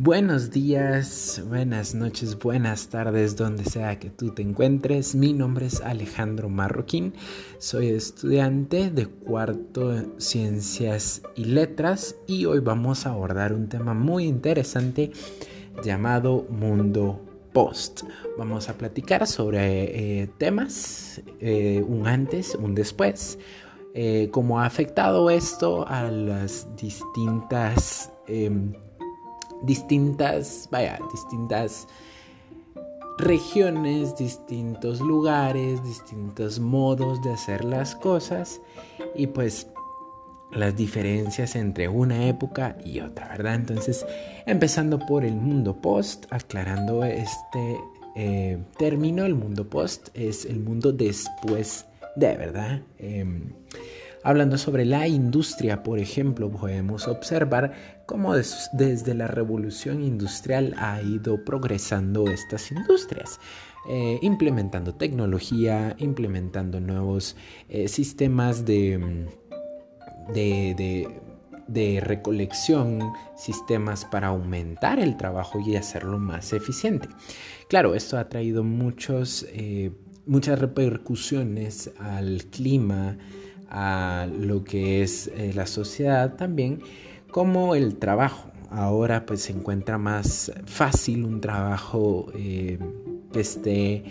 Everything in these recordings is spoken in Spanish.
Buenos días, buenas noches, buenas tardes, donde sea que tú te encuentres. Mi nombre es Alejandro Marroquín, soy estudiante de cuarto Ciencias y Letras y hoy vamos a abordar un tema muy interesante llamado Mundo Post. Vamos a platicar sobre eh, temas, eh, un antes, un después, eh, cómo ha afectado esto a las distintas em, distintas, vaya, distintas regiones, distintos lugares, distintos modos de hacer las cosas y pues las diferencias entre una época y otra, ¿verdad? Entonces, empezando por el mundo post, aclarando este eh, término, el mundo post es el mundo después de, ¿verdad? Em, Hablando sobre la industria, por ejemplo, podemos observar cómo desde la revolución industrial ha ido progresando estas industrias. Eh, implementando tecnología, implementando nuevos eh, sistemas de, de, de, recolección, sistemas para aumentar el trabajo y hacerlo más eficiente. Claro, esto ha traído muchos, eh, muchas repercusiones al clima, a lo que es eh, la sociedad también como el trabajo. Ahora pues se encuentra más fácil un trabajo eh, que esté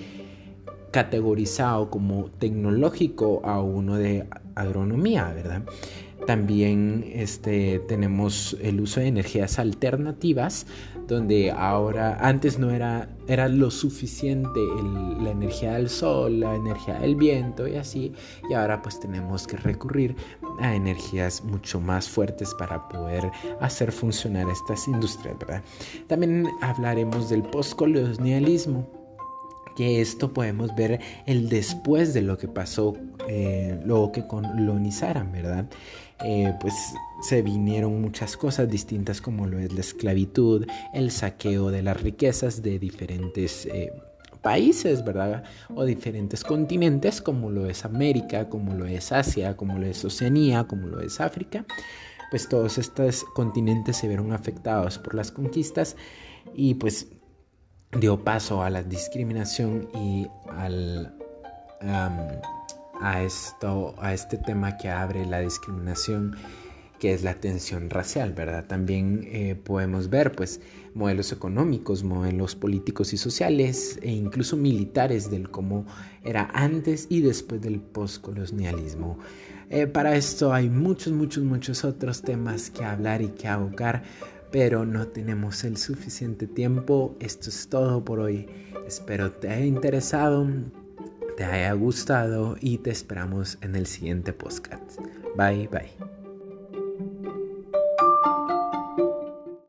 categorizado como tecnológico a uno de agronomía, ¿verdad? También este, tenemos el uso de energías alternativas, donde ahora antes no era, era lo suficiente la energía del sol, la energía del viento y así, y ahora pues tenemos que recurrir a energías mucho más fuertes para poder hacer funcionar estas industrias, ¿verdad? También hablaremos del postcolonialismo que esto podemos ver el después de lo que pasó, eh, lo que colonizaran, ¿verdad? Eh, pues se vinieron muchas cosas distintas como lo es la esclavitud, el saqueo de las riquezas de diferentes eh, países, ¿verdad? O diferentes continentes como lo es América, como lo es Asia, como lo es Oceanía, como lo es África. Pues todos estos continentes se vieron afectados por las conquistas y pues dio paso a la discriminación y al, a, esto, a este tema que abre la discriminación que es la tensión racial, ¿verdad? También eh, podemos ver, pues, modelos económicos, modelos políticos y sociales e incluso militares del cómo era antes y después del postcolonialismo. Eh, para esto hay muchos, muchos, muchos otros temas que hablar y que abocar, pero no tenemos el suficiente tiempo. Esto es todo por hoy. Espero te haya interesado, te haya gustado y te esperamos en el siguiente podcast. Bye bye.